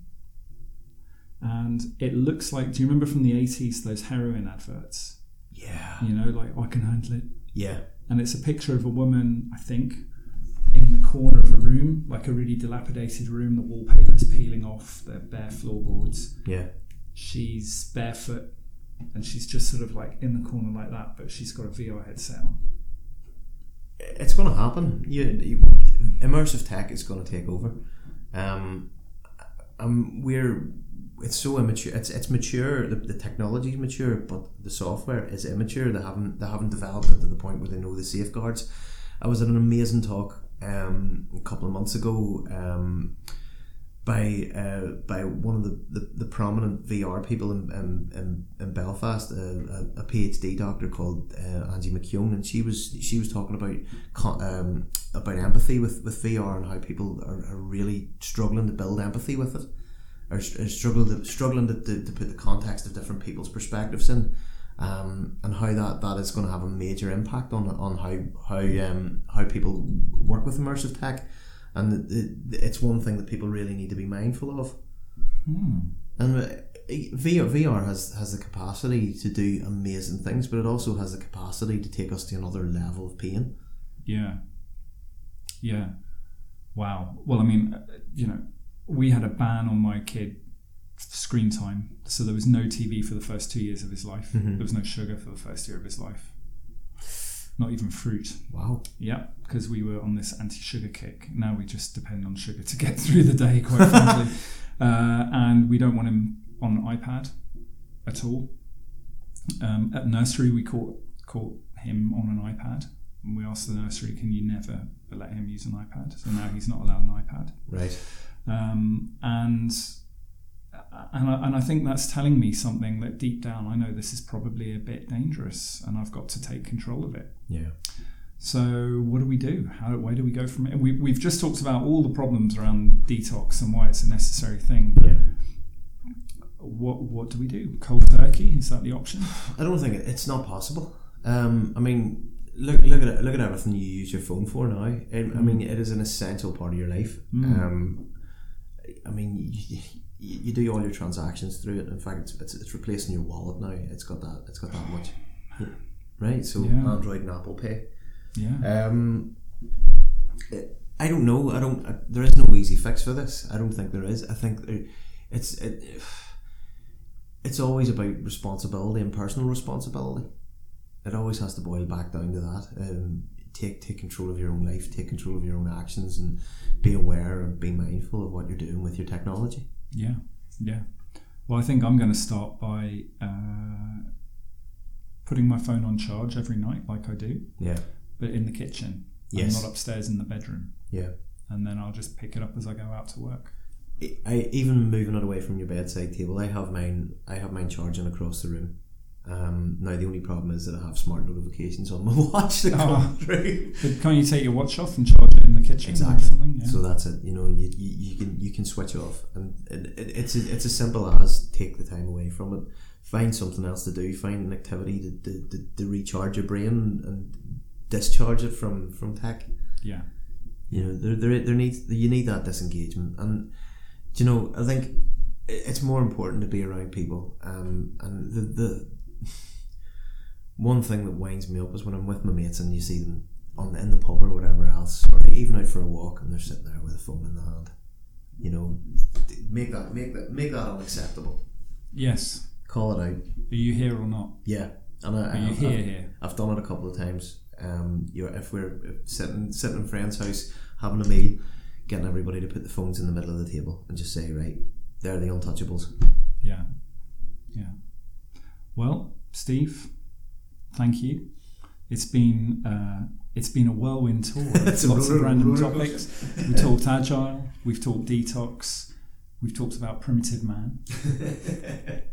and it looks like. Do you remember from the eighties those heroin adverts? Yeah. You know, like "Oh, I can handle it, Yeah. and it's a picture of a woman. I think in the corner of a room, like a really dilapidated room. The wallpaper's peeling off. The bare floorboards. Yeah. She's barefoot, and she's just sort of like in the corner like that, but she's got a VR headset on. It's going to happen. You, you, immersive tech is going to take over. Um, um, we're it's so immature. It's it's mature. The, the technology is mature, but the software is immature. They haven't they haven't developed it to the point where they know the safeguards. I was at an amazing talk um, a couple of months ago. Um, by uh, by one of the, the, the prominent VR people in, in, in, Belfast, a, a PhD doctor called uh, Angie McKeown, and she was she was talking about um, about empathy with, with VR and how people are, are really struggling to build empathy with it, or, or struggling to, struggling to, to, to put the context of different people's perspectives in. Um, and how that, that is going to have a major impact on on how how um, how people work with immersive tech and it, it's one thing that people really need to be mindful of. Hmm. And uh, VR, VR has has the capacity to do amazing things, but it also has the capacity to take us to another level of pain. Yeah. Yeah. Wow. Well, I mean, uh, you know, we had a ban on my kid screen time, so there was no TV for the first two years of his life. Mhm. There was no sugar for the first year of his life. Not even fruit. Wow. Yeah, because we were on this anti-sugar kick. Now we just depend on sugar to get through the day, quite frankly. Uh, and we don't want him on an iPad at all. Um, at nursery, we caught caught him on an iPad. And we asked the nursery, "Can you never let him use an iPad?" So now he's not allowed an iPad. Right. Um, and and I, and I think that's telling me something that deep down I know this is probably a bit dangerous, and I've got to take control of it. Yeah. So what do we do? How where do we go from it? We, we've just talked about all the problems around detox and why it's a necessary thing. But Yeah. what what do we do? Cold turkey is that the option? I don't think it, it's not possible. Um, I mean, look look at it, look at everything you use your phone for now. It, I mean, it is an essential part of your life. Mm. Um, I mean, you, you, you do all your transactions through it. In fact, it's, it's, it's replacing your wallet now. It's got that. It's got that much. Right. So Yeah. Android and Apple Pay. Yeah. Um, it- I don't know. I don't. I, there is no easy fix for this. I don't think there is. I think there, it's it, it's always about responsibility and personal responsibility. It always has to boil back down to that. Um, take take control of your own life. Take control of your own actions, and be aware and be mindful of what you're doing with your technology. Yeah. Yeah. Well, I think I'm going to start by uh, putting my phone on charge every night, like I do, Yeah. but in the kitchen. Yes. and not upstairs in the bedroom. Yeah. And then I'll just pick it up as I go out to work. I even moving it away from your bedside table. I have mine. I have mine charging across the room. Um, now the only problem is that I have smart notifications on my watch that come Oh. through. But can't you take your watch off and charge it the kitchen Exactly. Yeah. So that's it. You know, you, you, you can you can switch off, and it, it, it's a, it's as simple as take the time away from it. Find something else to do. Find an activity to, to, to, to recharge your brain and discharge it from from tech. yeah. You know, there, there, there needs you need that disengagement, and you know, I think it's more important to be around people. Um, and the the one thing that winds me up is when I'm with my mates and you see them on in the pub or whatever else, or even out for a walk, and they're sitting there with a phone in the hand, you know, make that make that make that unacceptable. Yes. Call it out. Are you here or not? Yeah, and I, Are you I've, here I've, here? I've done it a couple of times. Um, you know, if we're sitting sitting in a friend's house having a meal, getting everybody to put the phones in the middle of the table and just say, right, they're the untouchables. Yeah. Yeah. Well, Steve, thank you. It's been uh, it's been a whirlwind tour. It's Lots of random topics. We talked agile. We've talked detox. We've talked about primitive man.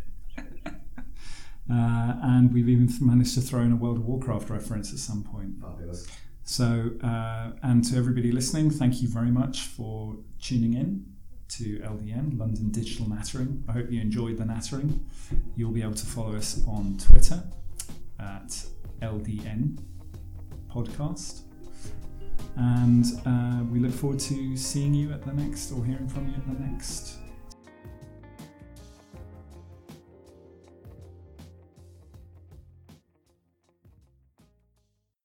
Uh, and we've even managed to throw in a World of Warcraft reference at some point. Fabulous. So, uh, and to everybody listening, thank you very much for tuning in to LDN, London Digital Nattering. I hope you enjoyed the nattering. You'll be able to follow us on Twitter at LDN Podcast. And uh, we look forward to seeing you at the next or hearing from you at the next